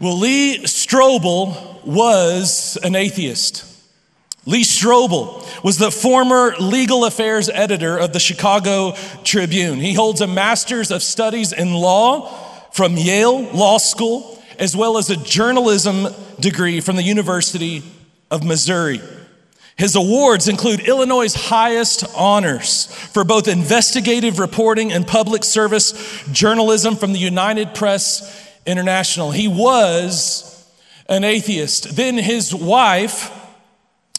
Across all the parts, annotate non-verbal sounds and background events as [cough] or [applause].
Well, Lee Strobel was an atheist. Lee Strobel was the former legal affairs editor of the Chicago Tribune. He holds a master's of studies in law from Yale Law School, as well as a journalism degree from the University of Missouri. His awards include Illinois' highest honors for both investigative reporting and public service journalism from the United Press International. He was an atheist. Then his wife,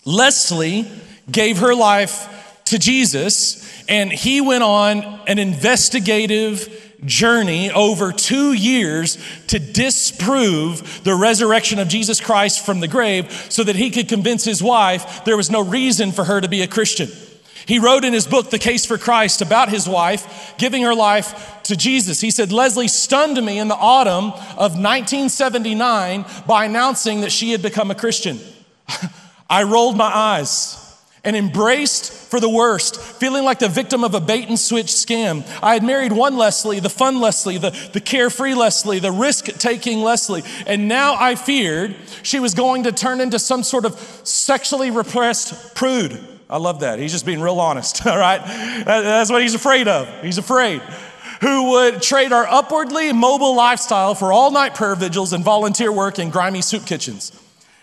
Leslie, gave her life to Jesus, and he went on an investigative journey over two years to disprove the resurrection of Jesus Christ from the grave so that he could convince his wife there was no reason for her to be a Christian. He wrote in his book, The Case for Christ, about his wife giving her life to Jesus. He said, Leslie stunned me in the autumn of 1979 by announcing that she had become a Christian. [laughs] I rolled my eyes and embraced for the worst, feeling like the victim of a bait and switch scam. I had married one Leslie, the fun Leslie, the, the carefree Leslie, the risk taking Leslie, and now I feared she was going to turn into some sort of sexually repressed prude. I love that. He's just being real honest, [laughs] all right? That's what he's afraid of. He's afraid. Who would trade our upwardly mobile lifestyle for all night prayer vigils and volunteer work in grimy soup kitchens.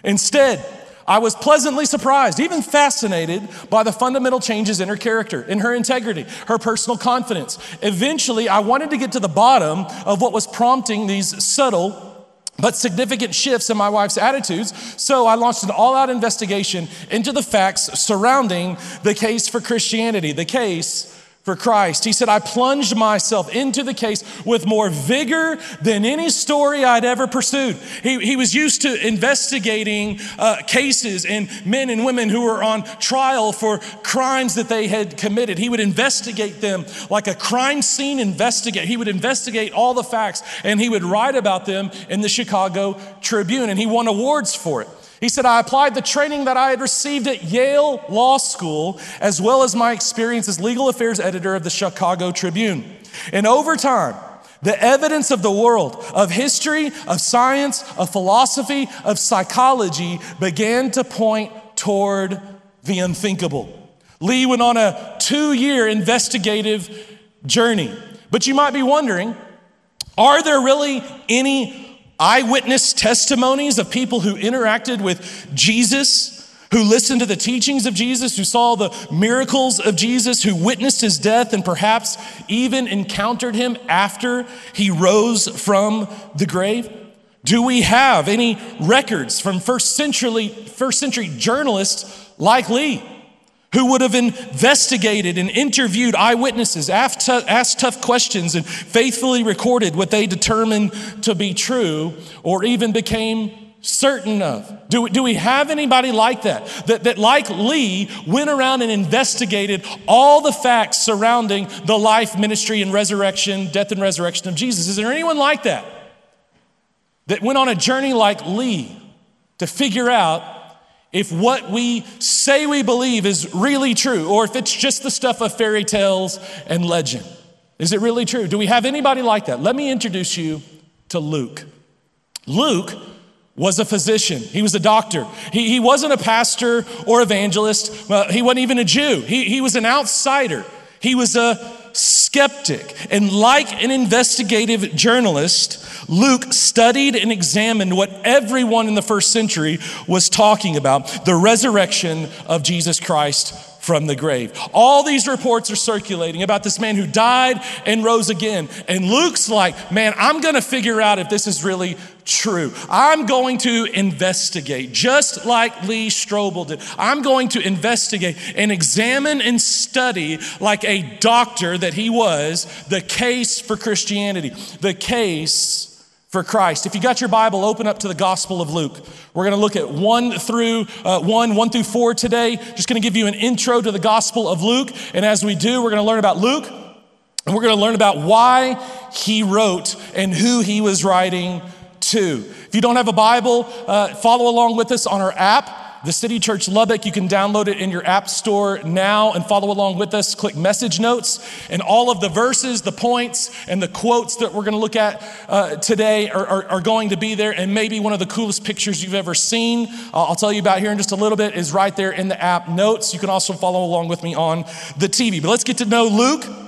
Instead, I was pleasantly surprised, even fascinated by the fundamental changes in her character, in her integrity, her personal confidence. Eventually, I wanted to get to the bottom of what was prompting these subtle but significant shifts in my wife's attitudes. So I launched an all out investigation into the facts surrounding the case for Christianity, the case for Christ. He said, I plunged myself into the case with more vigor than any story I'd ever pursued. He, he was used to investigating uh, cases and men and women who were on trial for crimes that they had committed. He would investigate them like a crime scene investigator. He would investigate all the facts and he would write about them in the Chicago Tribune, and he won awards for it. He said, I applied the training that I had received at Yale Law School, as well as my experience as legal affairs editor of the Chicago Tribune. And over time, the evidence of the world, of history, of science, of philosophy, of psychology began to point toward the unthinkable. Lee went on a two year investigative journey. But you might be wondering are there really any eyewitness testimonies of people who interacted with Jesus, who listened to the teachings of Jesus, who saw the miracles of Jesus, who witnessed his death, and perhaps even encountered him after he rose from the grave? Do we have any records from first century, first century journalists like Lee? Who would have investigated and interviewed eyewitnesses, asked, tough questions, and faithfully recorded what they determined to be true or even became certain of. Do, do we have anybody like that? that? That, like Lee, went around and investigated all the facts surrounding the life, ministry, and resurrection, death and resurrection of Jesus? Is there anyone like that? That went on a journey like Lee to figure out if what we say we believe is really true, or if it's just the stuff of fairy tales and legend. Is it really true? Do we have anybody like that? Let me introduce you to Luke. Luke was a physician, he was a doctor. He, he wasn't a pastor or evangelist, well, he wasn't even a Jew, he, he was an outsider. He was a skeptic. And like an investigative journalist, Luke studied and examined what everyone in the first century was talking about the resurrection of Jesus Christ from the grave. All these reports are circulating about this man who died and rose again. And Luke's like, man, I'm going to figure out if this is really true. I'm going to investigate, just like Lee Strobel did. I'm going to investigate and examine and study, like a doctor that he was, the case for Christianity, the case for Christ. If you got your Bible, open up to the Gospel of Luke. We're going to look at 1 through uh, 1, 1 through 4 today. Just going to give you an intro to the Gospel of Luke. And as we do, we're going to learn about Luke. And we're going to learn about why he wrote and who he was writing to. If you don't have a Bible, uh, follow along with us on our app. the City Church Lubbock. You can download it in your app store now and follow along with us. Click message notes, and all of the verses, the points, and the quotes that we're going to look at uh, today are, are, are, going to be there. And maybe one of the coolest pictures you've ever seen, uh, I'll tell you about here in just a little bit, is right there in the app notes. You can also follow along with me on the TV. But let's get to know Luke.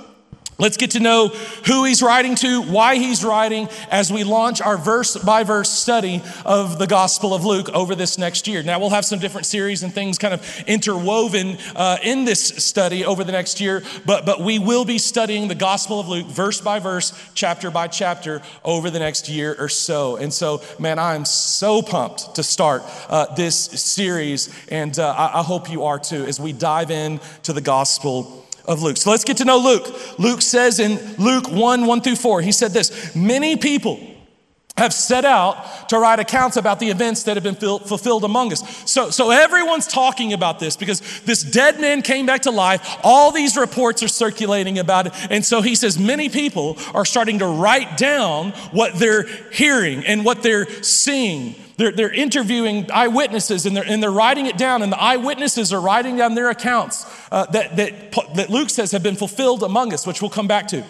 Let's get to know who he's writing to, why he's writing, as we launch our verse by verse study of the Gospel of Luke over this next year. Now, we'll have some different series and things kind of interwoven uh, in this study over the next year, but, but we will be studying the Gospel of Luke verse by verse, chapter by chapter over the next year or so. And so, man, I'm so pumped to start uh, this series, and uh, I, I hope you are too, as we dive in to the Gospel of Luke. So let's get to know Luke. Luke says in Luke 1 1 through 4, he said this Many people have set out to write accounts about the events that have been fulfilled among us. So, so everyone's talking about this because this dead man came back to life. All these reports are circulating about it. And so he says many people are starting to write down what they're hearing and what they're seeing. They're, they're interviewing eyewitnesses and they're, and they're writing it down, and the eyewitnesses are writing down their accounts uh, that, that, that Luke says have been fulfilled among us, which we'll come back to.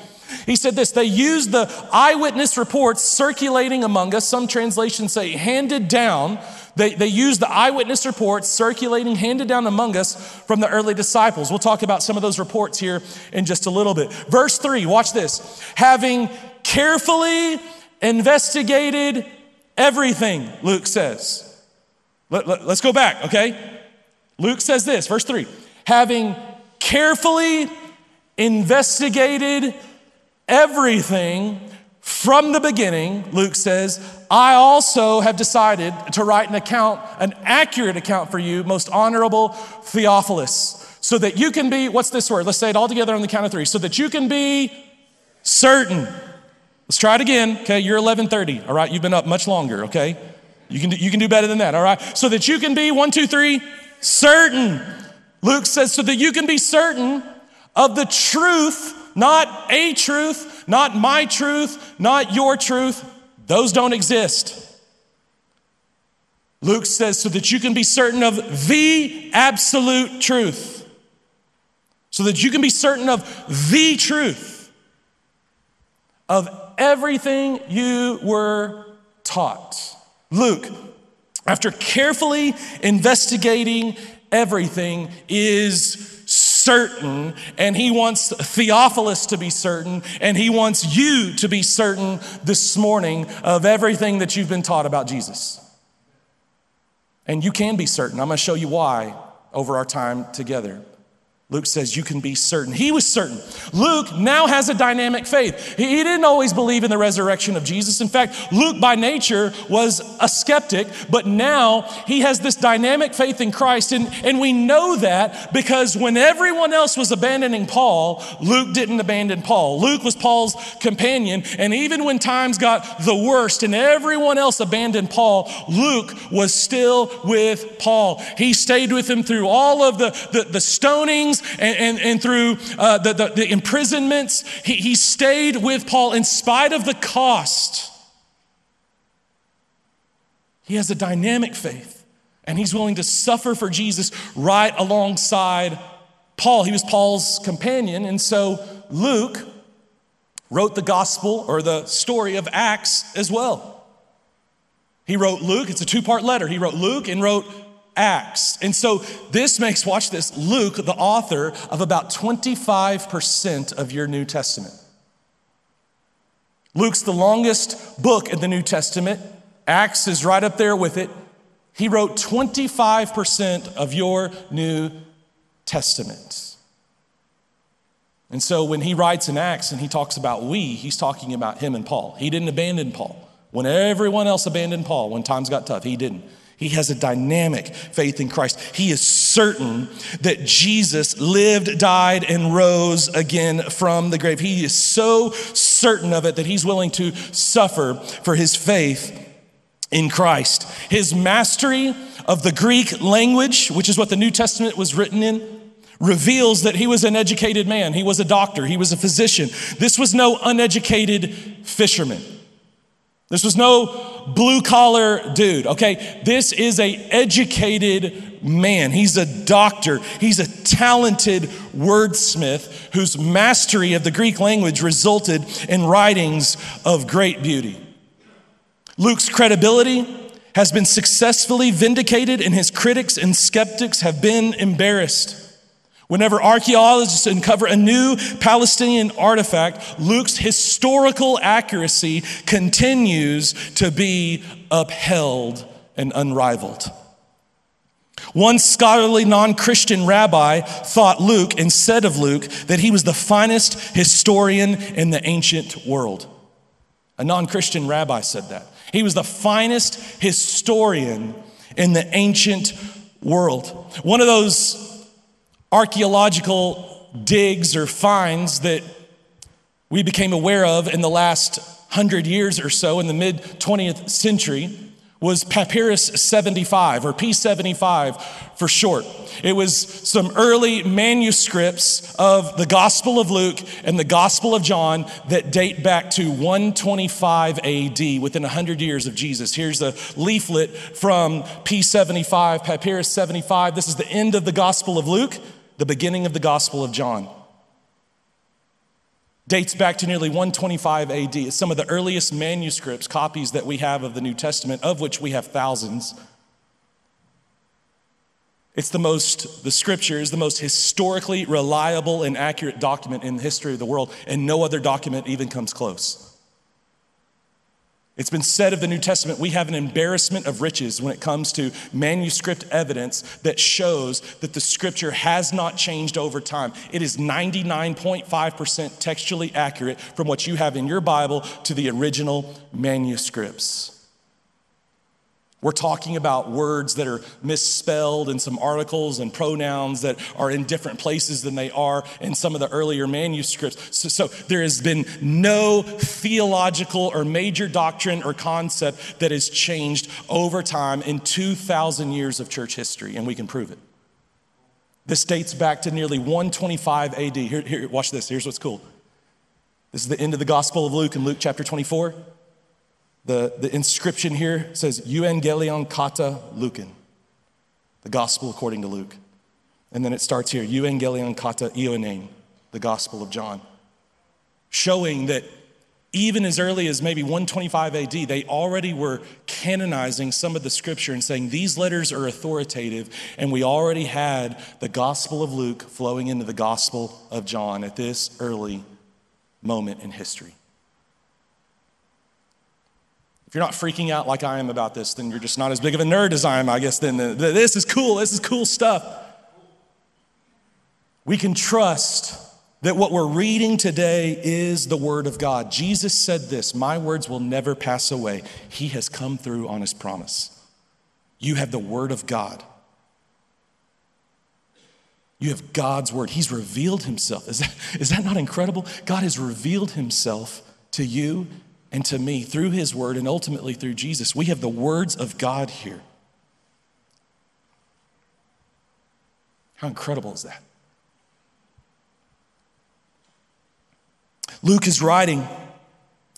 He said this they used the eyewitness reports circulating among us. Some translations say handed down. They, they use the eyewitness reports circulating, handed down among us from the early disciples. We'll talk about some of those reports here in just a little bit. Verse three, watch this. Having carefully investigated everything, Luke says. Let, let, let's go back, okay? Luke says this, verse three. Having carefully investigated everything from the beginning, Luke says, I also have decided to write an account, an accurate account for you, most honorable Theophilus, so that you can be, what's this word? Let's say it all together on the count of three, so that you can be certain. Let's try it again, okay? You're 1130, all right? You've been up much longer, okay? You can, do, you can do better than that, all right? So that you can be, one, two, three, certain. Luke says, so that you can be certain of the truth not a truth, not my truth, not your truth. Those don't exist. Luke says, so that you can be certain of the absolute truth. So that you can be certain of the truth of everything you were taught. Luke, after carefully investigating everything, is certain, and he wants Theophilus to be certain, and he wants you to be certain this morning of everything that you've been taught about Jesus. And you can be certain. I'm going to show you why over our time together. Luke says you can be certain. He was certain. Luke now has a dynamic faith. He, didn't always believe in the resurrection of Jesus. In fact, Luke by nature was a skeptic, but now he has this dynamic faith in Christ. And, and we know that because when everyone else was abandoning Paul, Luke didn't abandon Paul. Luke was Paul's companion. And even when times got the worst and everyone else abandoned Paul, Luke was still with Paul. He stayed with him through all of the, the, the stonings and, and, and through uh, the, the, the imprisonments. He, he stayed with Paul in spite of the cost. He has a dynamic faith, and he's willing to suffer for Jesus right alongside Paul. He was Paul's companion, and so Luke wrote the gospel or the story of Acts as well. He wrote Luke, it's a two part letter. He wrote Luke and wrote Acts. And so this makes, watch this, Luke the author of about 25% of your New Testament. Luke's the longest book in the New Testament. Acts is right up there with it. He wrote 25% of your New Testament. And so when he writes in Acts and he talks about we, he's talking about him and Paul. He didn't abandon Paul. When everyone else abandoned Paul, when times got tough, he didn't. He has a dynamic faith in Christ. He is certain that Jesus lived, died, and rose again from the grave. He is so certain of it that he's willing to suffer for his faith in Christ. His mastery of the Greek language, which is what the New Testament was written in, reveals that he was an educated man. He was a doctor, he was a physician. This was no uneducated fisherman. This was no blue collar dude, okay? This is a educated man. He's a doctor. He's a talented wordsmith whose mastery of the Greek language resulted in writings of great beauty. Luke's credibility has been successfully vindicated, and his critics and skeptics have been embarrassed. Whenever archaeologists uncover a new Palestinian artifact, Luke's historical accuracy continues to be upheld and unrivaled. One scholarly non Christian rabbi thought Luke, instead of Luke, that he was the finest historian in the ancient world. A non Christian rabbi said that. He was the finest historian in the ancient world. One of those archaeological digs or finds that we became aware of in the last hundred years or so in the mid 20th century was Papyrus 75 or P75 for short. It was some early manuscripts of the Gospel of Luke and the Gospel of John that date back to 125 AD, within 100 years of Jesus. Here's a leaflet from P75, Papyrus 75. This is the end of the Gospel of Luke, the beginning of the Gospel of John dates back to nearly 125 AD. It's some of the earliest manuscripts, copies that we have of the New Testament, of which we have thousands. It's the most, the scripture is the most historically reliable and accurate document in the history of the world, and no other document even comes close. It's been said of the New Testament, we have an embarrassment of riches when it comes to manuscript evidence that shows that the scripture has not changed over time. It is 99.5% textually accurate from what you have in your Bible to the original manuscripts. We're talking about words that are misspelled and some articles and pronouns that are in different places than they are in some of the earlier manuscripts. So, so, there has been no theological or major doctrine or concept that has changed over time in 2,000 years of church history, and we can prove it. This dates back to nearly 125 AD. Here, here, watch this. Here's what's cool. This is the end of the Gospel of Luke in Luke chapter 24. The, the inscription here says Evangelion Kata Lucan, the gospel according to Luke. And then it starts here Evangelion Kata Ioannein, the gospel of John, showing that even as early as maybe 125 AD, they already were canonizing some of the scripture and saying these letters are authoritative. And we already had the Gospel of Luke flowing into the Gospel of John at this early moment in history. If you're not freaking out like I am about this, then you're just not as big of a nerd as I am, I guess. Then this is cool. This is cool stuff. We can trust that what we're reading today is the Word of God. Jesus said this My words will never pass away. He has come through on His promise. You have the Word of God. You have God's Word. He's revealed Himself. Is that, is that not incredible? God has revealed Himself to you and to me through His Word and ultimately through Jesus. We have the words of God here. How incredible is that? Luke is writing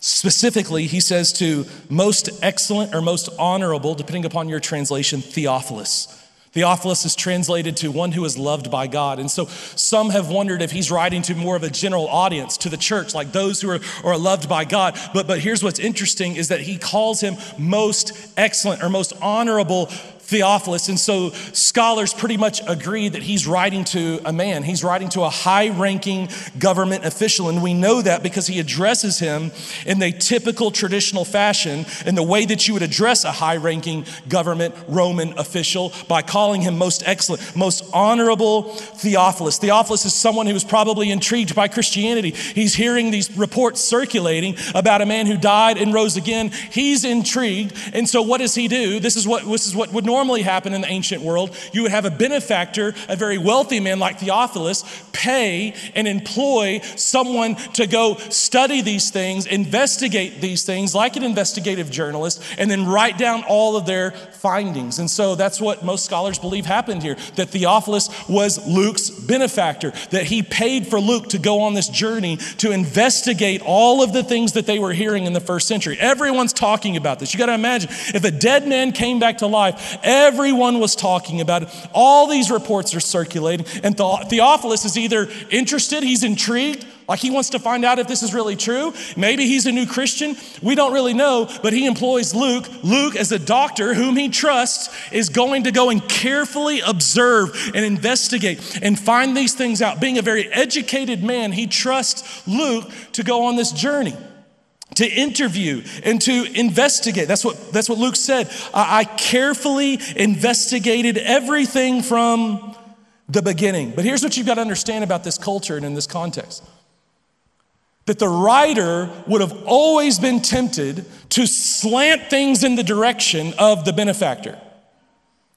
specifically, he says to most excellent or most honorable, depending upon your translation, Theophilus. Theophilus is translated to one who is loved by God. And so some have wondered if he's writing to more of a general audience, to the church, like those who are, are loved by God. But, but here's what's interesting is that he calls him most excellent or most honorable Theophilus. And so scholars pretty much agree that he's writing to a man. He's writing to a high ranking government official. And we know that because he addresses him in the typical traditional fashion, in the way that you would address a high ranking government Roman official by calling him most excellent, most honorable Theophilus. Theophilus is someone who is probably intrigued by Christianity. He's hearing these reports circulating about a man who died and rose again. He's intrigued. And so what does he do? This is what, this is what would normally happen in the ancient world. You would have a benefactor, a very wealthy man like Theophilus, pay and employ someone to go study these things, investigate these things like an investigative journalist, and then write down all of their findings. And so that's what most scholars believe happened here that Theophilus was Luke's benefactor, that he paid for Luke to go on this journey to investigate all of the things that they were hearing in the first century. Everyone's talking about this. You got to imagine if a dead man came back to life, Everyone was talking about it. All these reports are circulating, and Theophilus is either interested, he's intrigued, like he wants to find out if this is really true. Maybe he's a new Christian. We don't really know, but he employs Luke. Luke, as a doctor whom he trusts, is going to go and carefully observe and investigate and find these things out. Being a very educated man, he trusts Luke to go on this journey to interview and to investigate. That's what, that's what Luke said. I, I carefully investigated everything from the beginning. But here's what you've got to understand about this culture and in this context that the writer would have always been tempted to slant things in the direction of the benefactor.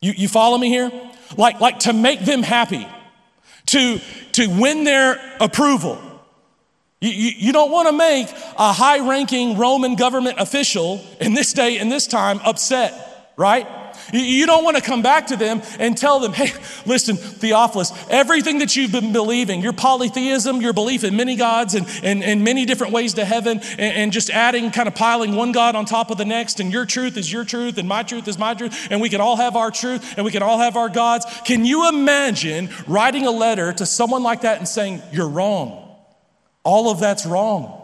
You, you follow me here? Like, like to make them happy, to, to win their approval. You, you, you don't want to make a high ranking Roman government official in this day and this time upset, right? You don't want to come back to them and tell them, hey, listen, Theophilus, everything that you've been believing, your polytheism, your belief in many gods and, and, and many different ways to heaven, and, and just adding, kind of piling one God on top of the next, and your truth is your truth, and my truth is my truth, and we can all have our truth, and we can all have our gods. Can you imagine writing a letter to someone like that and saying, you're wrong? All of that's wrong.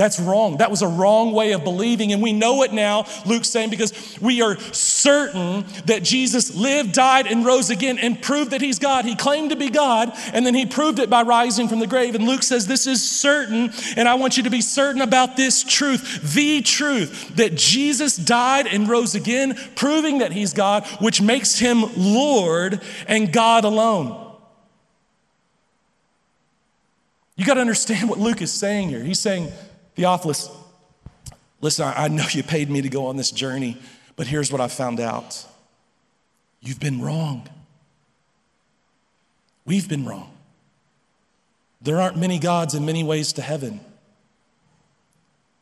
That's wrong. That was a wrong way of believing. And we know it now, Luke's saying, because we are certain that Jesus lived, died, and rose again and proved that he's God. He claimed to be God, and then he proved it by rising from the grave. And Luke says, This is certain, and I want you to be certain about this truth the truth that Jesus died and rose again, proving that he's God, which makes him Lord and God alone. You got to understand what Luke is saying here. He's saying, Theophilus, listen, I know you paid me to go on this journey, but here's what I found out you've been wrong. We've been wrong. There aren't many gods and many ways to heaven.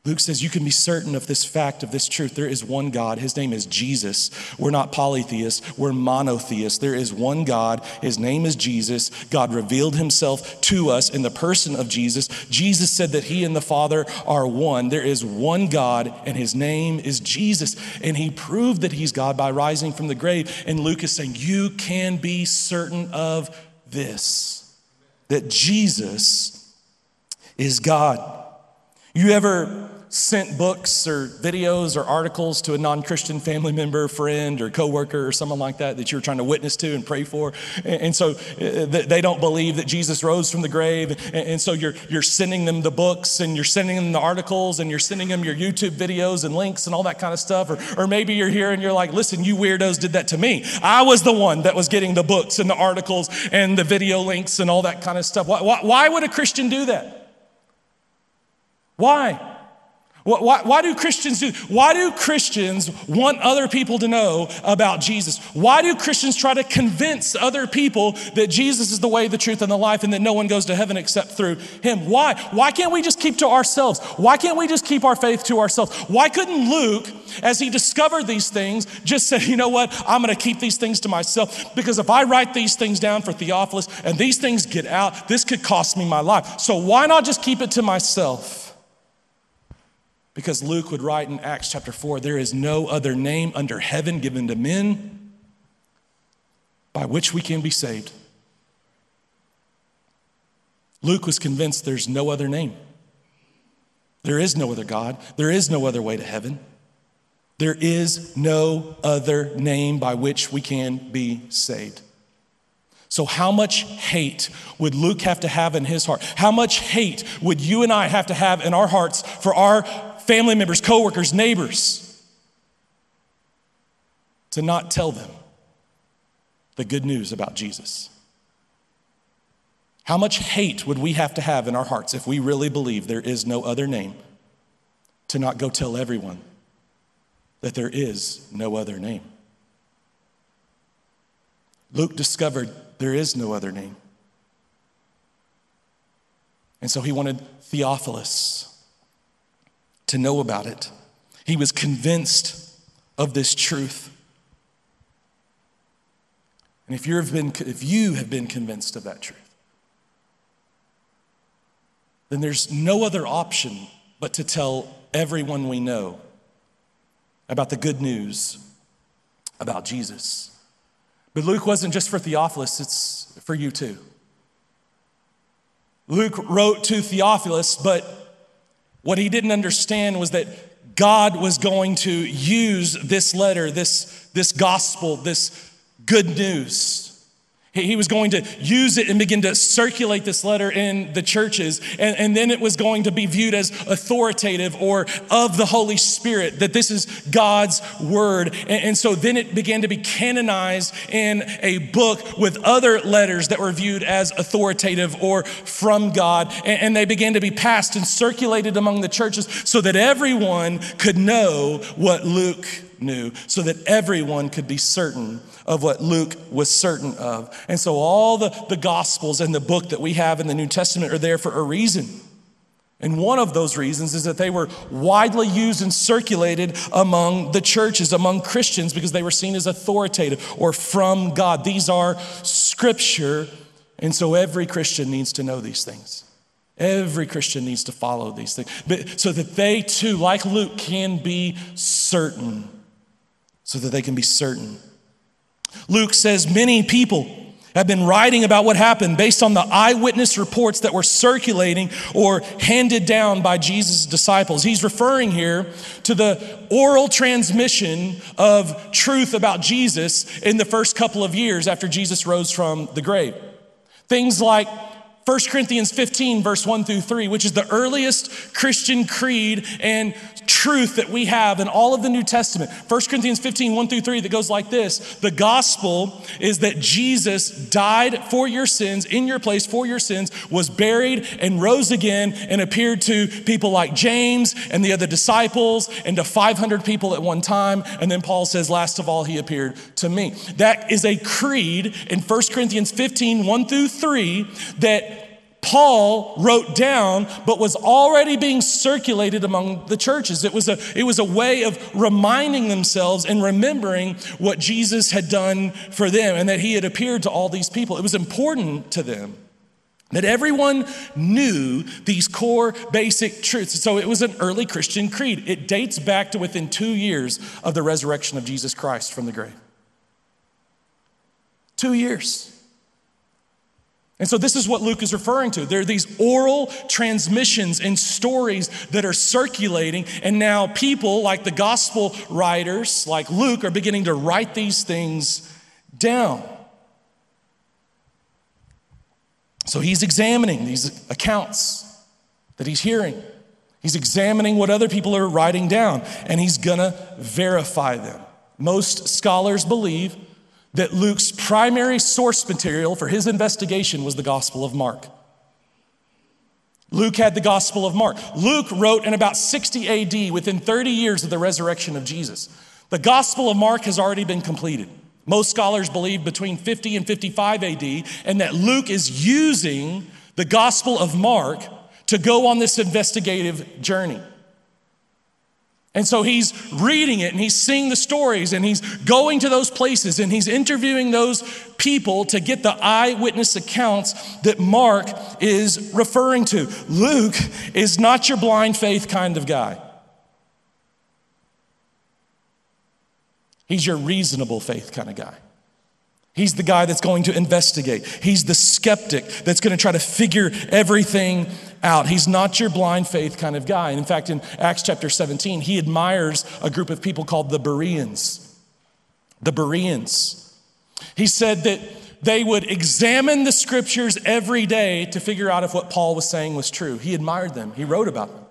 Luke says you can be certain of this fact, of this truth. There is one God. His name is Jesus. We're not polytheists, we're monotheists. There is one God. His name is Jesus. God revealed himself to us in the person of Jesus. Jesus said that he and the Father are one. There is one God, and his name is Jesus. And he proved that he's God by rising from the grave. And Luke is saying, You can be certain of this that Jesus is God. You ever sent books or videos or articles to a non-christian family member friend or coworker or someone like that that you're trying to witness to and pray for. And so uh, they don't believe that jesus rose from the grave. And so you're, you're sending them the books and you're sending them the articles and you're sending them your youtube videos and links and all that kind of stuff. Or, or maybe you're here and you're like listen you weirdos did that to me. I was the one that was getting the books and the articles and the video links and all that kind of stuff. Why, why, why would a christian do that? Why why, why, do Christians do? Why do Christians want other people to know about Jesus? Why do Christians try to convince other people that Jesus is the way, the truth, and the life, and that no one goes to heaven except through Him? Why? Why can't we just keep to ourselves? Why can't we just keep our faith to ourselves? Why couldn't Luke, as he discovered these things, just say, you know what? I'm going to keep these things to myself because if I write these things down for Theophilus and these things get out, this could cost me my life. So why not just keep it to myself? Because Luke would write in Acts chapter 4 there is no other name under heaven given to men by which we can be saved. Luke was convinced there's no other name. There is no other God. There is no other way to heaven. There is no other name by which we can be saved. So, how much hate would Luke have to have in his heart? How much hate would you and I have to have in our hearts for our family members, coworkers, neighbors, to not tell them the good news about Jesus? How much hate would we have to have in our hearts if we really believe there is no other name to not go tell everyone that there is no other name? Luke discovered there is no other name. And so he wanted Theophilus to know about it. He was convinced of this truth. And if, you've been, if you have been convinced of that truth, then there's no other option but to tell everyone we know about the good news about Jesus. But Luke wasn't just for Theophilus, it's for you too. Luke wrote to Theophilus, but what he didn't understand was that God was going to use this letter, this, this gospel, this good news he was going to use it and begin to circulate this letter in the churches. And, and, then it was going to be viewed as authoritative or of the Holy Spirit, that this is God's word. And, and, so then it began to be canonized in a book with other letters that were viewed as authoritative or from God. And, and they began to be passed and circulated among the churches so that everyone could know what Luke knew, so that everyone could be certain of what Luke was certain of. And so all the, the Gospels and the book that we have in the New Testament are there for a reason. And one of those reasons is that they were widely used and circulated among the churches, among Christians, because they were seen as authoritative or from God. These are scripture, and so every Christian needs to know these things. Every Christian needs to follow these things but, so that they too, like Luke, can be certain. So that they can be certain. Luke says many people have been writing about what happened based on the eyewitness reports that were circulating or handed down by Jesus' disciples. He's referring here to the oral transmission of truth about Jesus in the first couple of years after Jesus rose from the grave. Things like 1 Corinthians 15, verse 1 through 3, which is the earliest Christian creed and truth that we have in all of the New Testament. 1 Corinthians 15, 1 through 3, that goes like this The gospel is that Jesus died for your sins, in your place for your sins, was buried and rose again and appeared to people like James and the other disciples and to 500 people at one time. And then Paul says, last of all, he appeared to me. That is a creed in 1 Corinthians 15, 1 through 3, that Paul wrote down, but was already being circulated among the churches. It was, a, it was a way of reminding themselves and remembering what Jesus had done for them and that he had appeared to all these people. It was important to them that everyone knew these core basic truths. So it was an early Christian creed. It dates back to within two years of the resurrection of Jesus Christ from the grave. Two years. And so, this is what Luke is referring to. There are these oral transmissions and stories that are circulating, and now people like the gospel writers, like Luke, are beginning to write these things down. So, he's examining these accounts that he's hearing. He's examining what other people are writing down, and he's gonna verify them. Most scholars believe that Luke's primary source material for his investigation was the Gospel of Mark. Luke had the Gospel of Mark. Luke wrote in about 60 AD, within 30 years of the resurrection of Jesus. The Gospel of Mark has already been completed. Most scholars believe between 50 and 55 AD, and that Luke is using the Gospel of Mark to go on this investigative journey. And so he's reading it and he's seeing the stories and he's going to those places and he's interviewing those people to get the eyewitness accounts that Mark is referring to. Luke is not your blind faith kind of guy. He's your reasonable faith kind of guy. He's the guy that's going to investigate. He's the skeptic that's going to try to figure everything out. He's not your blind faith kind of guy. And in fact, in Acts chapter 17, he admires a group of people called the Bereans. The Bereans. He said that they would examine the scriptures every day to figure out if what Paul was saying was true. He admired them, he wrote about them.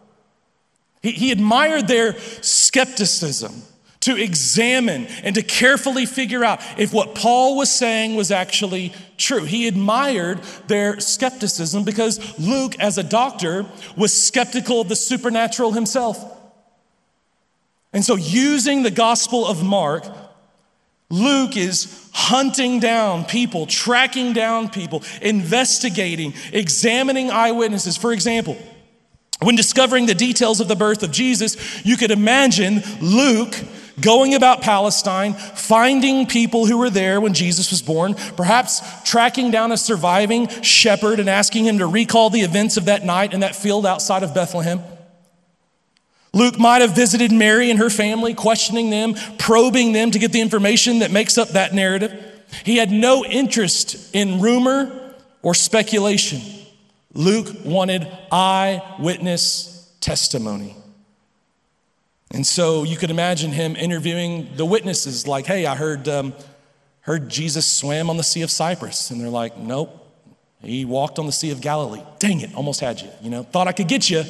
He, he admired their skepticism to examine and to carefully figure out if what Paul was saying was actually true. He admired their skepticism because Luke, as a doctor, was skeptical of the supernatural himself. And so, using the Gospel of Mark, Luke is hunting down people, tracking down people, investigating, examining eyewitnesses. For example, when discovering the details of the birth of Jesus, you could imagine Luke going about Palestine, finding people who were there when Jesus was born, perhaps tracking down a surviving shepherd and asking him to recall the events of that night in that field outside of Bethlehem. Luke might have visited Mary and her family, questioning them, probing them to get the information that makes up that narrative. He had no interest in rumor or speculation. Luke wanted eyewitness testimony. And so you could imagine him interviewing the witnesses, like, hey, I heard, um, heard Jesus swam on the Sea of Cyprus. And they're like, nope, he walked on the Sea of Galilee. Dang it, almost had you. You know, thought I could get you.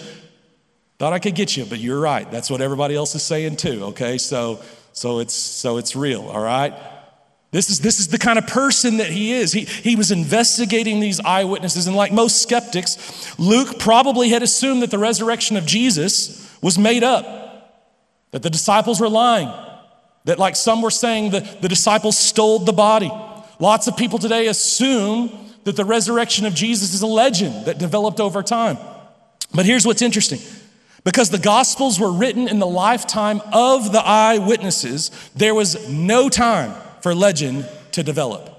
Thought I could get you, but you're right. That's what everybody else is saying too, okay? So, so it's so it's real, all right? This is, this is the kind of person that he is. He, he was investigating these eyewitnesses, and like most skeptics, Luke probably had assumed that the resurrection of Jesus was made up, that the disciples were lying, that, like some were saying, the, the disciples stole the body. Lots of people today assume that the resurrection of Jesus is a legend that developed over time. But here's what's interesting because the Gospels were written in the lifetime of the eyewitnesses, there was no time for legend to develop,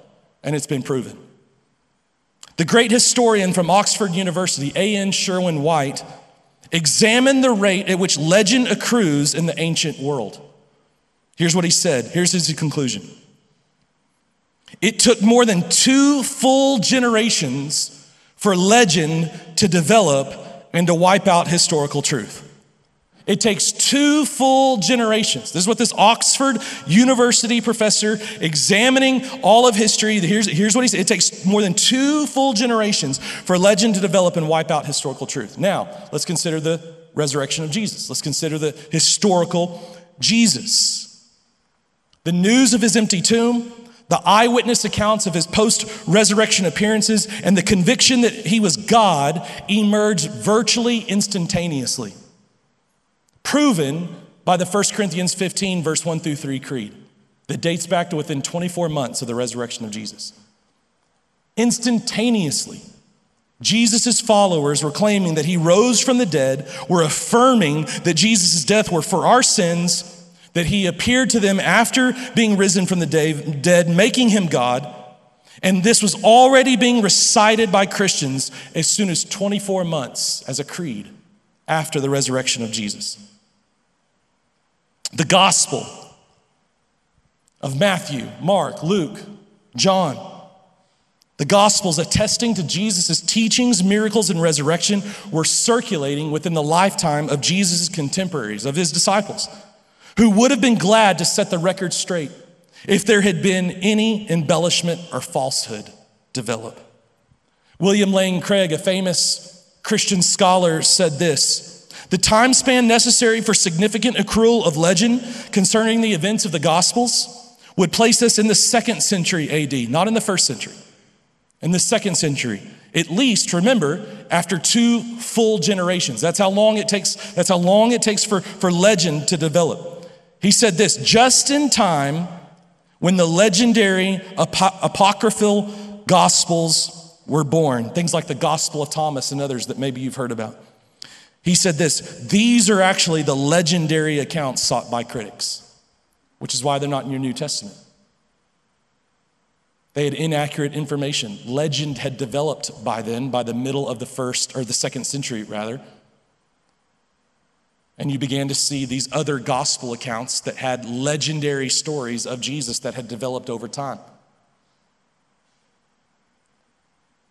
and it's been proven. The great historian from Oxford University, A.N. Sherwin White, examined the rate at which legend accrues in the ancient world. Here's what he said. Here's his conclusion. It took more than two full generations for legend to develop and to wipe out historical truth. It takes two full generations. This is what this Oxford University professor examining all of history, here's, here's what he said. It takes more than two full generations for legend to develop and wipe out historical truth. Now, let's consider the resurrection of Jesus. Let's consider the historical Jesus. The news of his empty tomb, the eyewitness accounts of his post resurrection appearances, and the conviction that he was God emerged virtually instantaneously proven by the 1 Corinthians 15, verse 1 through 3 creed that dates back to within 24 months of the resurrection of Jesus. Instantaneously, Jesus' followers were claiming that he rose from the dead, were affirming that Jesus' death were for our sins, that he appeared to them after being risen from the dead, making him God. And this was already being recited by Christians as soon as 24 months as a creed after the resurrection of Jesus. The gospel of Matthew, Mark, Luke, John, the Gospels attesting to Jesus' teachings, miracles, and resurrection were circulating within the lifetime of Jesus' contemporaries, of his disciples, who would have been glad to set the record straight if there had been any embellishment or falsehood develop. William Lane Craig, a famous Christian scholar, said this the time span necessary for significant accrual of legend concerning the events of the Gospels would place us in the second century AD, not in the first century. In the second century, at least remember, after two full generations. That's how long it takes, that's how long it takes for, for legend to develop. He said this just in time when the legendary apocryphal gospels were born, things like the Gospel of Thomas and others that maybe you've heard about. He said this these are actually the legendary accounts sought by critics, which is why they're not in your New Testament. They had inaccurate information. Legend had developed by then, by the middle of the first or the second century, rather. And you began to see these other gospel accounts that had legendary stories of Jesus that had developed over time.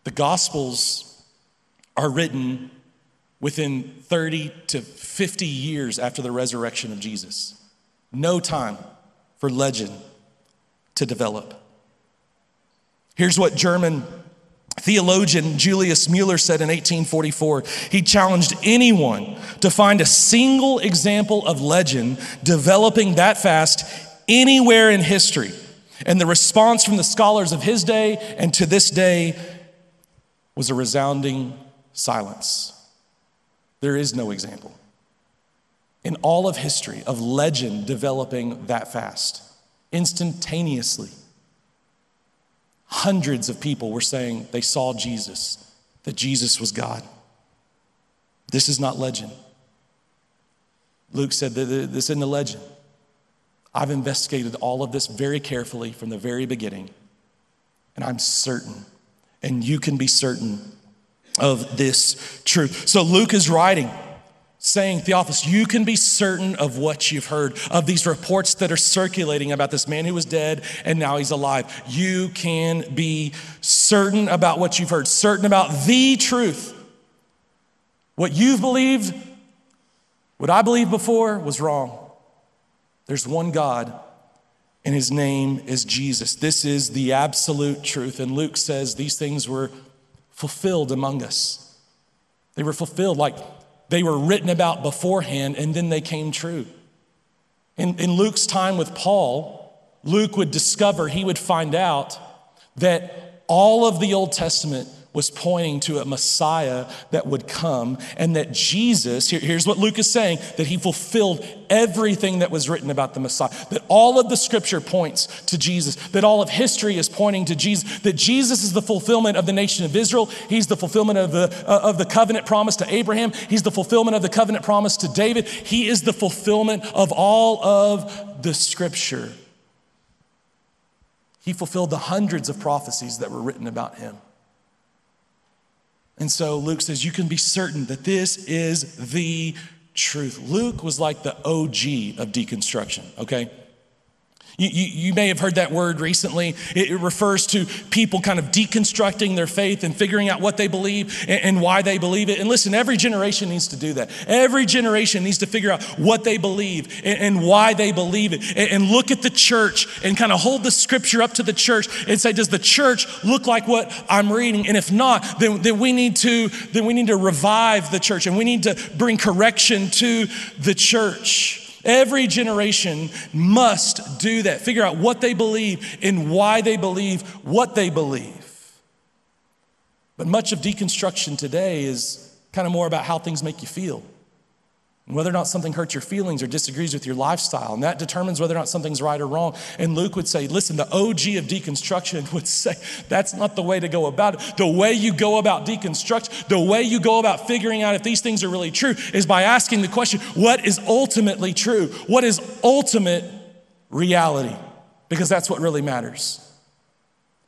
The gospels are written within 30 to 50 years after the resurrection of Jesus. No time for legend to develop. Here's what German theologian Julius Müller said in 1844. He challenged anyone to find a single example of legend developing that fast anywhere in history. And the response from the scholars of his day and to this day was a resounding silence. There is no example in all of history of legend developing that fast, instantaneously. Hundreds of people were saying they saw Jesus, that Jesus was God. This is not legend. Luke said that this isn't a legend. I've investigated all of this very carefully from the very beginning, and I'm certain, and you can be certain of this truth. So Luke is writing saying, Theophilus, you can be certain of what you've heard, of these reports that are circulating about this man who was dead and now he's alive. You can be certain about what you've heard, certain about the truth. What you've believed, what I believed before, was wrong. There's one God, and his name is Jesus. This is the absolute truth. And Luke says these things were fulfilled among us. They were fulfilled like they were written about beforehand and then they came true. In, in Luke's time with Paul, Luke would discover, he would find out that all of the Old Testament was pointing to a Messiah that would come, and that Jesus, here, here's what Luke is saying, that he fulfilled everything that was written about the Messiah, that all of the scripture points to Jesus, that all of history is pointing to Jesus, that Jesus is the fulfillment of the nation of Israel, he's the fulfillment of the, uh, of the covenant promise to Abraham, he's the fulfillment of the covenant promise to David, he is the fulfillment of all of the scripture. He fulfilled the hundreds of prophecies that were written about him. And so Luke says, You can be certain that this is the truth. Luke was like the OG of deconstruction, okay? You, you, you, may have heard that word recently. It, it, refers to people kind of deconstructing their faith and figuring out what they believe and, and, why they believe it. And listen, every generation needs to do that. Every generation needs to figure out what they believe and, and why they believe it. And, and, look at the church and kind of hold the scripture up to the church and say, does the church look like what I'm reading? And if not, then, then we need to then we need to revive the church and we need to bring correction to the church. Every generation must do that. Figure out what they believe and why they believe what they believe. But much of deconstruction today is kind of more about how things make you feel whether or not something hurts your feelings or disagrees with your lifestyle. And that determines whether or not something's right or wrong. And Luke would say, listen, the OG of deconstruction [laughs] would say, that's not the way to go about it. The way you go about deconstruction, the way you go about figuring out if these things are really true is by asking the question, what is ultimately true? What is ultimate reality? Because that's what really matters.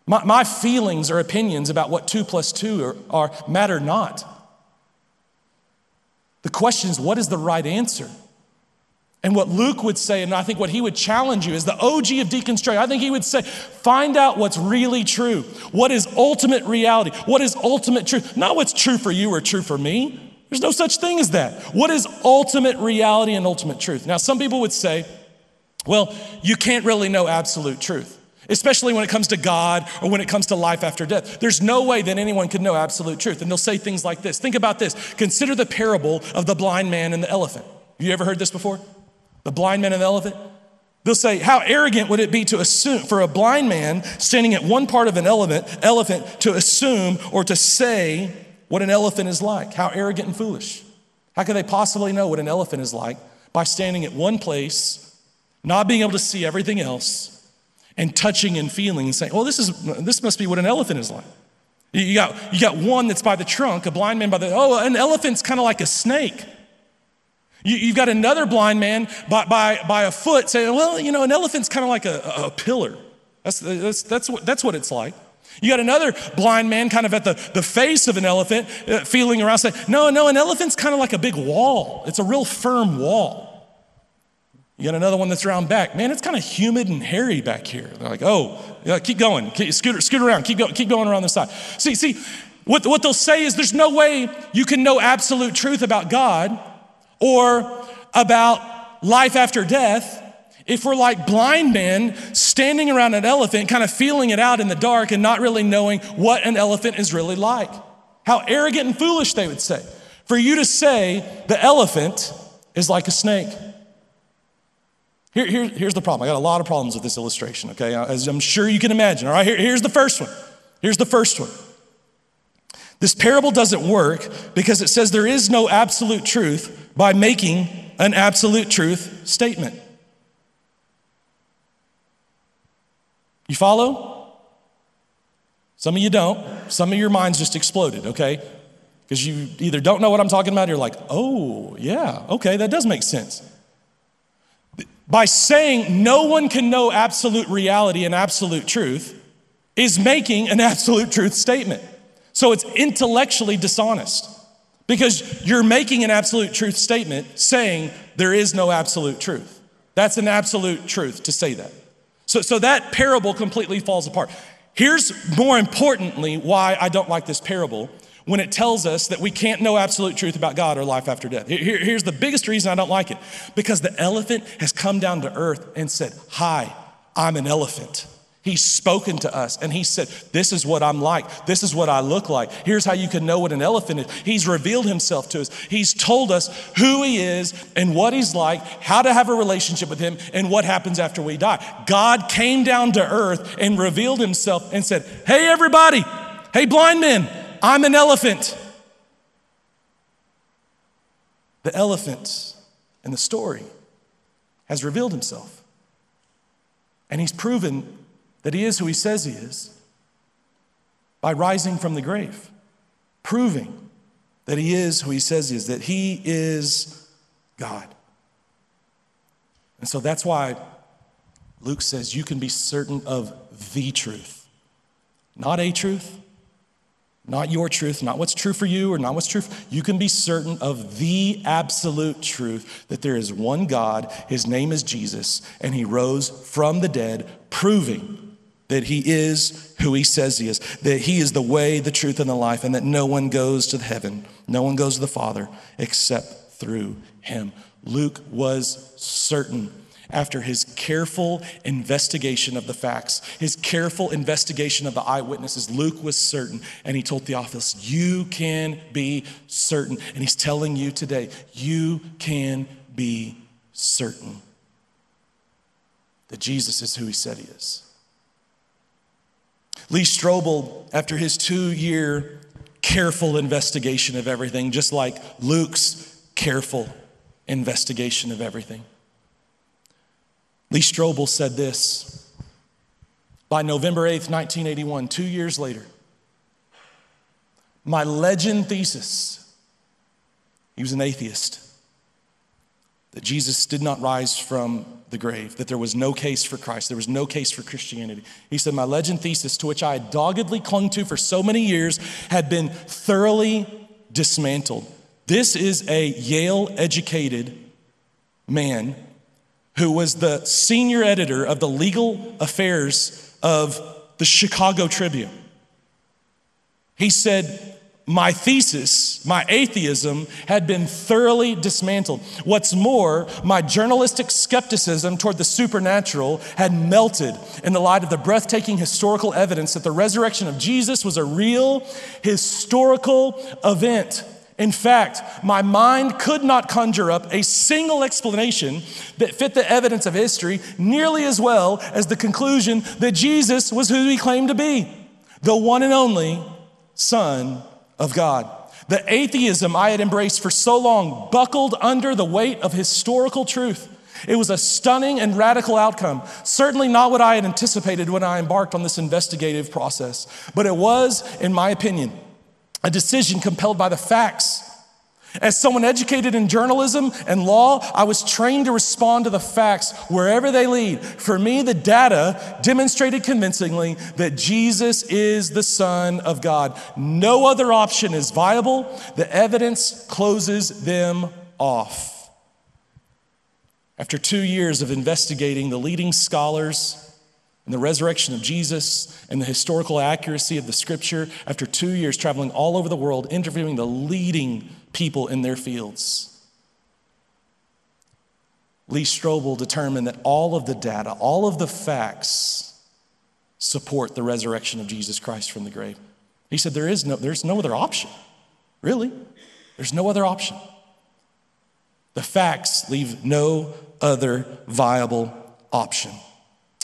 My, my feelings or opinions about what two plus two are, are matter not. The question is, what is the right answer? And what Luke would say, and I think what he would challenge you is the OG of deconstruction. I think he would say, find out what's really true. What is ultimate reality? What is ultimate truth? Not what's true for you or true for me. There's no such thing as that. What is ultimate reality and ultimate truth? Now, some people would say, well, you can't really know absolute truth especially when it comes to God or when it comes to life after death. There's no way that anyone can know absolute truth. And they'll say things like this Think about this. Consider the parable of the blind man and the elephant. You ever heard this before? The blind man and the elephant? They'll say, How arrogant would it be to assume for a blind man standing at one part of an elephant, elephant to assume or to say what an elephant is like? How arrogant and foolish. How could they possibly know what an elephant is like by standing at one place, not being able to see everything else, and touching and feeling and saying, well, this, is, this must be what an elephant is like. You got, you got one that's by the trunk, a blind man by the, oh, an elephant's kind of like a snake. You, have got another blind man by, by, by a foot saying, well, you know, an elephant's kind of like a, a pillar. That's, that's, that's, what, that's what it's like. You got another blind man kind of at the, the face of an elephant, uh, feeling around, saying, no, no, an elephant's kind of like a big wall. It's a real firm wall. You got another one that's around back. Man, it's kind of humid and hairy back here. They're like, oh, yeah, keep going. Keep, scoot, scoot around. Keep, go, keep going around the side. See, see, what, what they'll say is there's no way you can know absolute truth about God or about life after death if we're like blind men standing around an elephant, kind of feeling it out in the dark and not really knowing what an elephant is really like. How arrogant and foolish they would say. For you to say the elephant is like a snake. Here, here, here's the problem. I got a lot of problems with this illustration, okay? Uh, as I'm sure you can imagine. All right, here, here's the first one. Here's the first one. This parable doesn't work because it says there is no absolute truth by making an absolute truth statement. You follow? Some of you don't. Some of your minds just exploded, okay? Because you either don't know what I'm talking about or you're like, oh, yeah, okay, that does make sense by saying no one can know absolute reality and absolute truth is making an [laughs] absolute truth statement. So it's intellectually dishonest. Because you're making an absolute truth statement saying there is no absolute truth. That's an absolute truth to say that. So, so that parable completely falls apart. Here's more importantly why I don't like this parable when it tells us that we can't know absolute truth about God or life after death. Here, here's the biggest reason I don't like it because the elephant has come down to earth and said, Hi, I'm an elephant. He's spoken to us and he said, This is what I'm like. This is what I look like. Here's how you can know what an elephant is. He's revealed himself to us. He's told us who he is and what he's like, how to have a relationship with him, and what happens after we die. God came down to earth and revealed himself and said, Hey, everybody, hey, blind men, I'm an elephant. The elephant in the story has revealed himself. And he's proven that he is who he says he is by rising from the grave, proving that he is who he says he is, that he is God. And so that's why Luke says you can be certain of the truth, not a truth, not your truth, not what's true for you or not what's true. You can be certain of the absolute truth that there is one God, his name is Jesus, and he rose from the dead, proving that he is who he says he is, that he is the way, the truth, and the life, and that no one goes to heaven, no one goes to the Father except through him. Luke was certain after his careful investigation of the facts, his careful investigation of the eyewitnesses, Luke was certain, and he told Theophilus, You can be certain. And he's telling you today, you can be certain that Jesus is who he said he is. Lee Strobel, after his two year careful investigation of everything, just like Luke's careful investigation of everything, Lee Strobel said this by November 8th, 1981, two years later. My legend thesis, he was an atheist, that Jesus did not rise from the grave, that there was no case for Christ, there was no case for Christianity. He said, My legend thesis, to which I had doggedly clung to for so many years, had been thoroughly dismantled. This is a Yale educated man who was the senior editor of the legal affairs of the Chicago Tribune. He said, my thesis, my atheism, had been thoroughly dismantled. What's more, my journalistic skepticism toward the supernatural had melted in the light of the breathtaking historical evidence that the resurrection of Jesus was a real historical event. In fact, my mind could not conjure up a single explanation that fit the evidence of history nearly as well as the conclusion that Jesus was who he claimed to be the one and only Son of God. The atheism I had embraced for so long buckled under the weight of historical truth. It was a stunning and radical outcome. Certainly not what I had anticipated when I embarked on this investigative process, but it was, in my opinion, a decision compelled by the facts. As someone educated in journalism and law, I was trained to respond to the facts wherever they lead. For me, the data demonstrated convincingly that Jesus is the Son of God. No other option is viable. The evidence closes them off. After two years of investigating the leading scholars, and the resurrection of Jesus and the historical accuracy of the scripture after two years traveling all over the world, interviewing the leading people in their fields. Lee Strobel determined that all of the data, all of the facts support the resurrection of Jesus Christ from the grave. He said there is no, there's no other option. Really? There's no other option. The facts leave no other viable option.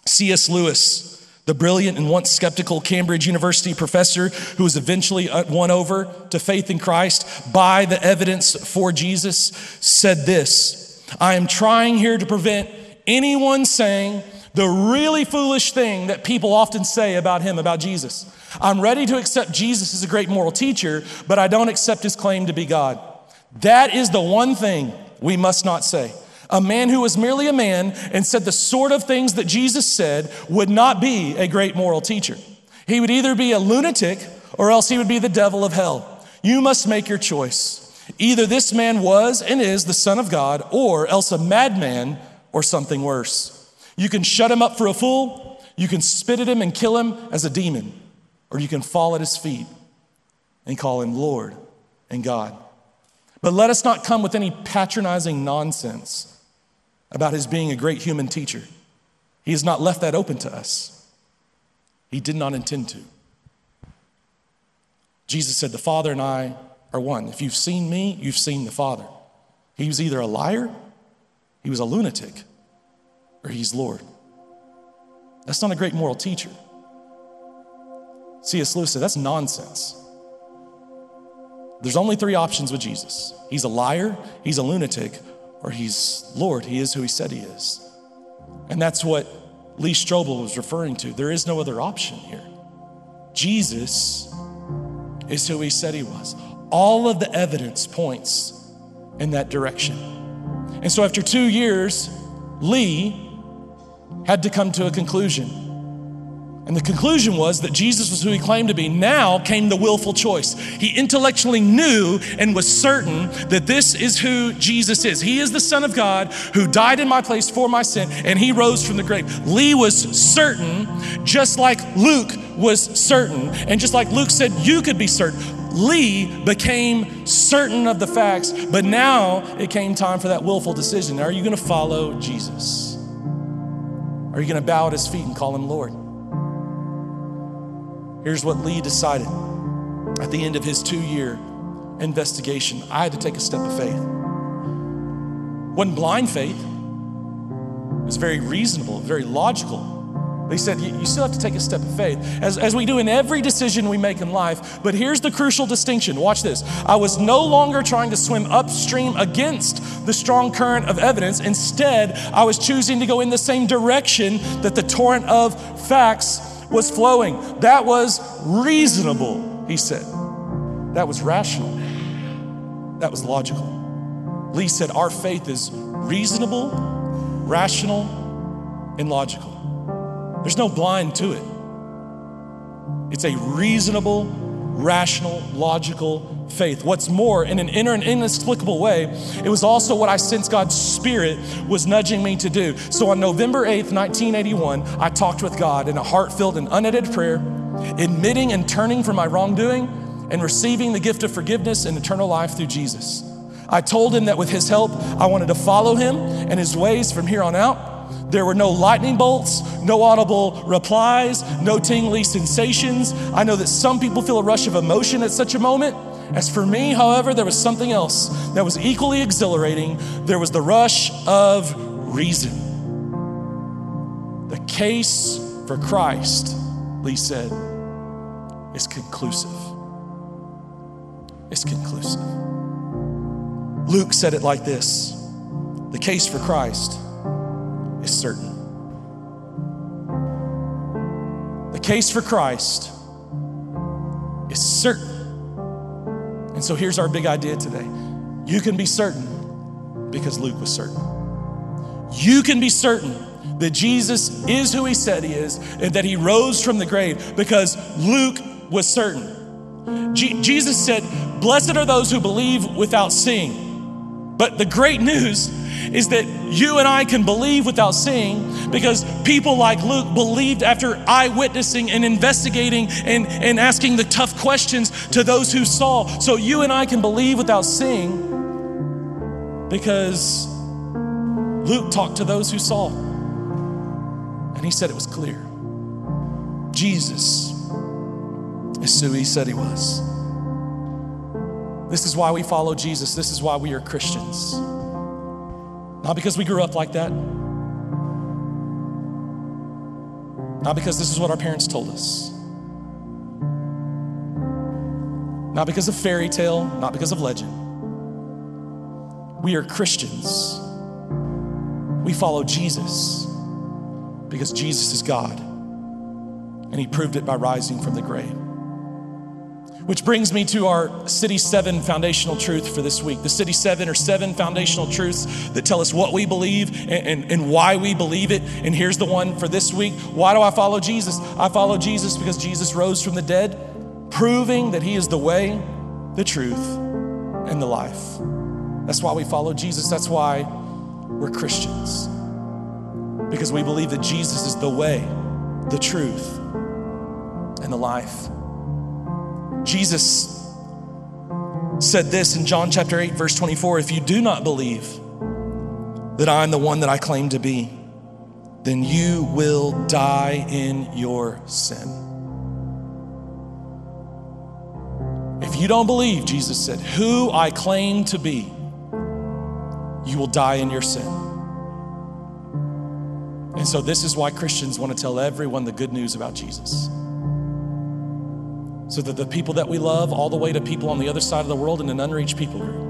C.S. Lewis, the brilliant and once skeptical Cambridge University professor who was eventually uh, won over to faith in Christ by the evidence for Jesus, said this I am trying here to prevent anyone saying the really foolish thing that people often say about him, about Jesus. I'm ready to accept Jesus as a great moral teacher, but I don't accept his claim to be God. That is the one thing we must not say. A man who was merely a man and said the sort of things that Jesus said would not be a great moral teacher. He would either be a lunatic or else he would be the devil of hell. You must make your choice. Either this man was and is the Son of God, or else a madman or something worse. You can shut him up for a fool, you can spit at him and kill him as a demon, or you can fall at his feet and call him Lord and God. But let us not come with any patronizing nonsense about his being a great human teacher. He has not left that open to us. He did not intend to. Jesus said, The Father and I are one. If you've seen me, you've seen the Father. He was either a liar, he was a lunatic, or he's Lord. That's not a great moral teacher. C.S. Lewis said, That's nonsense. There's only three options with Jesus He's a liar, he's a lunatic, or he's Lord. He is who he said he is. And that's what Lee Strobel was referring to. There is no other option here. Jesus is who he said he was. All of the evidence points in that direction. And so after two years, Lee had to come to a conclusion. And the conclusion was that Jesus was who he claimed to be. Now came the willful choice. He intellectually knew and was certain that this is who Jesus is. He is the Son of God who died in my place for my sin, and he rose from the grave. Lee was certain, just like Luke was certain. And just like Luke said, you could be certain. Lee became certain of the facts, but now it came time for that willful decision. Are you going to follow Jesus? Are you going to bow at his feet and call him Lord? Here's what Lee decided at the end of his two year investigation. I had to take a step of faith. Wasn't blind faith, it was very reasonable, very logical. He said, You still have to take a step of faith, as, as we do in every decision we make in life. But here's the crucial distinction. Watch this. I was no longer trying to swim upstream against the strong current of evidence. Instead, I was choosing to go in the same direction that the torrent of facts was flowing. That was reasonable, he said. That was rational. That was logical. Lee said, Our faith is reasonable, rational, and logical. There's no blind to it. It's a reasonable, rational, logical faith. What's more, in an inner and inexplicable way, it was also what I sensed God's Spirit was nudging me to do. So on November 8th, 1981, I talked with God in a heart filled and unedited prayer, admitting and turning from my wrongdoing and receiving the gift of forgiveness and eternal life through Jesus. I told him that with his help, I wanted to follow him and his ways from here on out. There were no lightning bolts, no audible replies, no tingly sensations. I know that some people feel a rush of emotion at such a moment. As for me, however, there was something else that was equally exhilarating. There was the rush of reason. The case for Christ, Lee said, is conclusive. It's conclusive. Luke said it like this The case for Christ is certain. The case for Christ is certain. And so here's our big idea today you can be certain because Luke was certain. You can be certain that Jesus is who he said he is and that he rose from the grave because Luke was certain. Jesus said, Blessed are those who believe without seeing. But the great news is that you and I can believe without seeing because people like Luke believed after eyewitnessing and investigating and, and asking the tough questions to those who saw. So you and I can believe without seeing because Luke talked to those who saw. And he said it was clear. Jesus is who he said he was. This is why we follow Jesus. This is why we are Christians. Not because we grew up like that, not because this is what our parents told us, not because of fairy tale, not because of legend. We are Christians. We follow Jesus because Jesus is God, and He proved it by rising from the grave. Which brings me to our City 7 foundational truth for this week. The City 7 are seven foundational truths that tell us what we believe and, and, and, why we believe it. And here's the one for this week Why do I follow Jesus? I follow Jesus because Jesus rose from the dead, proving that He is the way, the truth, and and the life. That's why we follow Jesus. That's why we're Christians. Because we believe that Jesus is the way, the truth, and the life. Jesus said this in John chapter 8, verse 24 If you do not believe that I'm the one that I claim to be, then you will die in your sin. If you don't believe, Jesus said, who I claim to be, you will die in your sin. And so, this is why Christians want to tell everyone the good news about Jesus. So that the people that we love, all the way to people on the other side of the world and an unreached people group,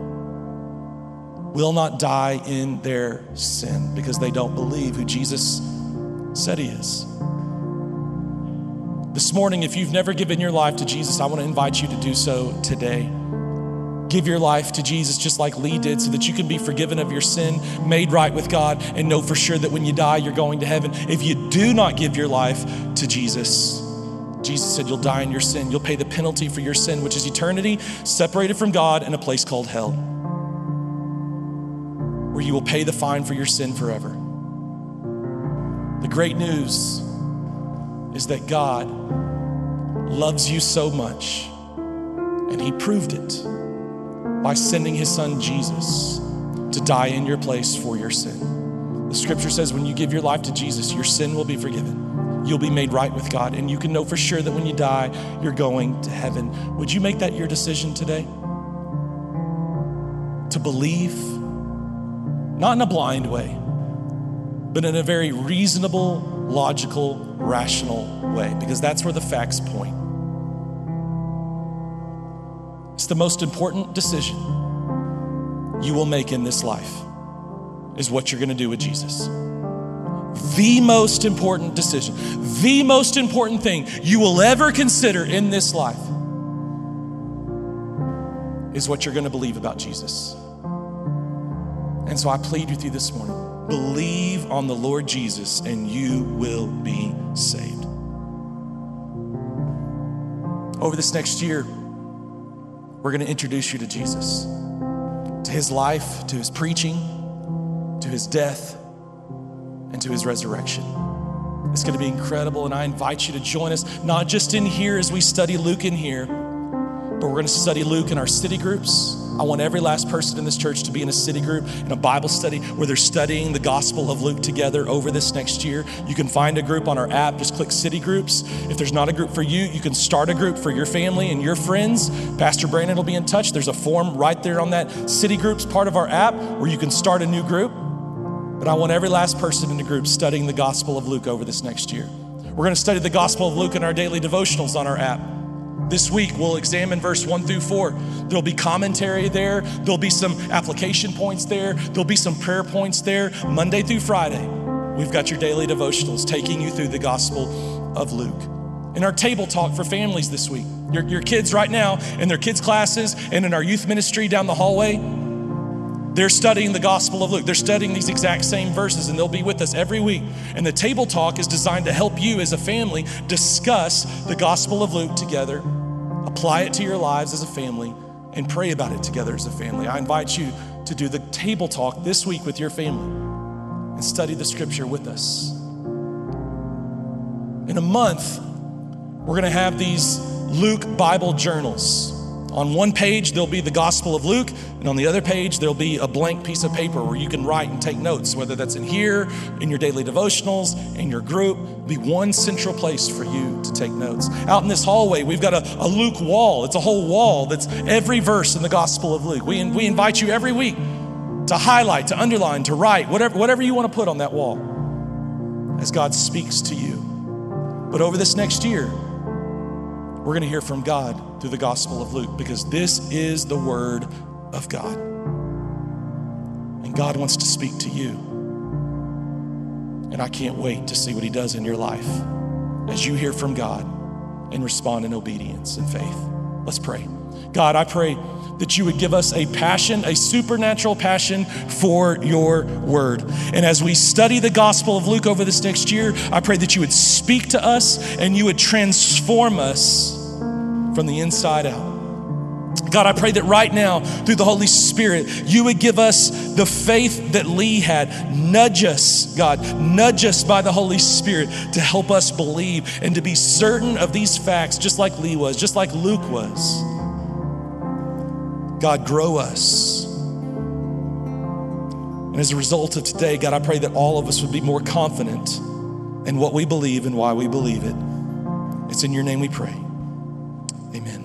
will not die in their sin because they don't believe who Jesus said he is. This morning, if you've never given your life to Jesus, I want to invite you to do so today. Give your life to Jesus just like Lee did so that you can be forgiven of your sin, made right with God, and know for sure that when you die, you're going to heaven. If you do not give your life to Jesus, Jesus said you'll die in your sin. You'll pay the penalty for your sin, which is eternity separated from God in a place called hell, where you will pay the fine for your sin forever. The great news is that God loves you so much, and He proved it by sending His Son Jesus to die in your place for your sin. The scripture says when you give your life to Jesus, your sin will be forgiven. You'll be made right with God, and you can know for sure that when you die, you're going to heaven. Would you make that your decision today? To believe, not in a blind way, but in a very reasonable, logical, rational way, because that's where the facts point. It's the most important decision you will make in this life, is what you're gonna do with Jesus. The most important decision, the most important thing you will ever consider in this life is what you're gonna believe about Jesus. And so I plead with you this morning believe on the Lord Jesus and you will be saved. Over this next year, we're going to introduce you to Jesus, to his life, to his preaching, to his death, and to his resurrection. It's going to be incredible, and I invite you to join us, not just in here as we study Luke in here, but we're going to study Luke in our city groups. I want every last person in this church to be in a city group, in a Bible study where they're studying the Gospel of Luke together over this next year. You can find a group on our app, just click city groups. If there's not a group for you, you can start a group for your family and your friends. Pastor Brandon will be in touch. There's a form right there on that city groups part of our app where you can start a new group. But I want every last person in the group studying the Gospel of Luke over this next year. We're going to study the Gospel of Luke in our daily devotionals on our app. This week, we'll examine verse one through four. There'll be commentary there, there'll be some application points there, there'll be some prayer points there. Monday through Friday, we've got your daily devotionals taking you through the Gospel of Luke. In our table talk for families this week, your, your kids right now in their kids' classes and in our youth ministry down the hallway, they're studying the Gospel of Luke. They're studying these exact same verses, and they'll be with us every week. And the table talk is designed to help you as a family discuss the Gospel of Luke together, apply it to your lives as a family, and pray about it together as a family. I invite you to do the table talk this week with your family and study the scripture with us. In a month, we're going to have these Luke Bible journals. On one page, there'll be the Gospel of Luke, and on the other page, there'll be a blank piece of paper where you can write and take notes, whether that's in here, in your daily devotionals, in your group. Be one central place for you to take notes. Out in this hallway, we've got a, a Luke wall. It's a whole wall that's every verse in the Gospel of Luke. We, we invite you every week to highlight, to underline, to write, whatever, whatever you want to put on that wall as God speaks to you. But over this next year, we're going to hear from God through the Gospel of Luke because this is the Word of God. And God wants to speak to you. And I can't wait to see what He does in your life as you hear from God and respond in obedience and faith. Let's pray. God, I pray that you would give us a passion, a supernatural passion for your word. And as we study the Gospel of Luke over this next year, I pray that you would speak to us and you would transform us from the inside out. God, I pray that right now, through the Holy Spirit, you would give us the faith that Lee had. Nudge us, God, nudge us by the Holy Spirit to help us believe and to be certain of these facts, just like Lee was, just like Luke was. God, grow us. And as a result of today, God, I pray that all of us would be more confident in what we believe and why we believe it. It's in your name we pray. Amen.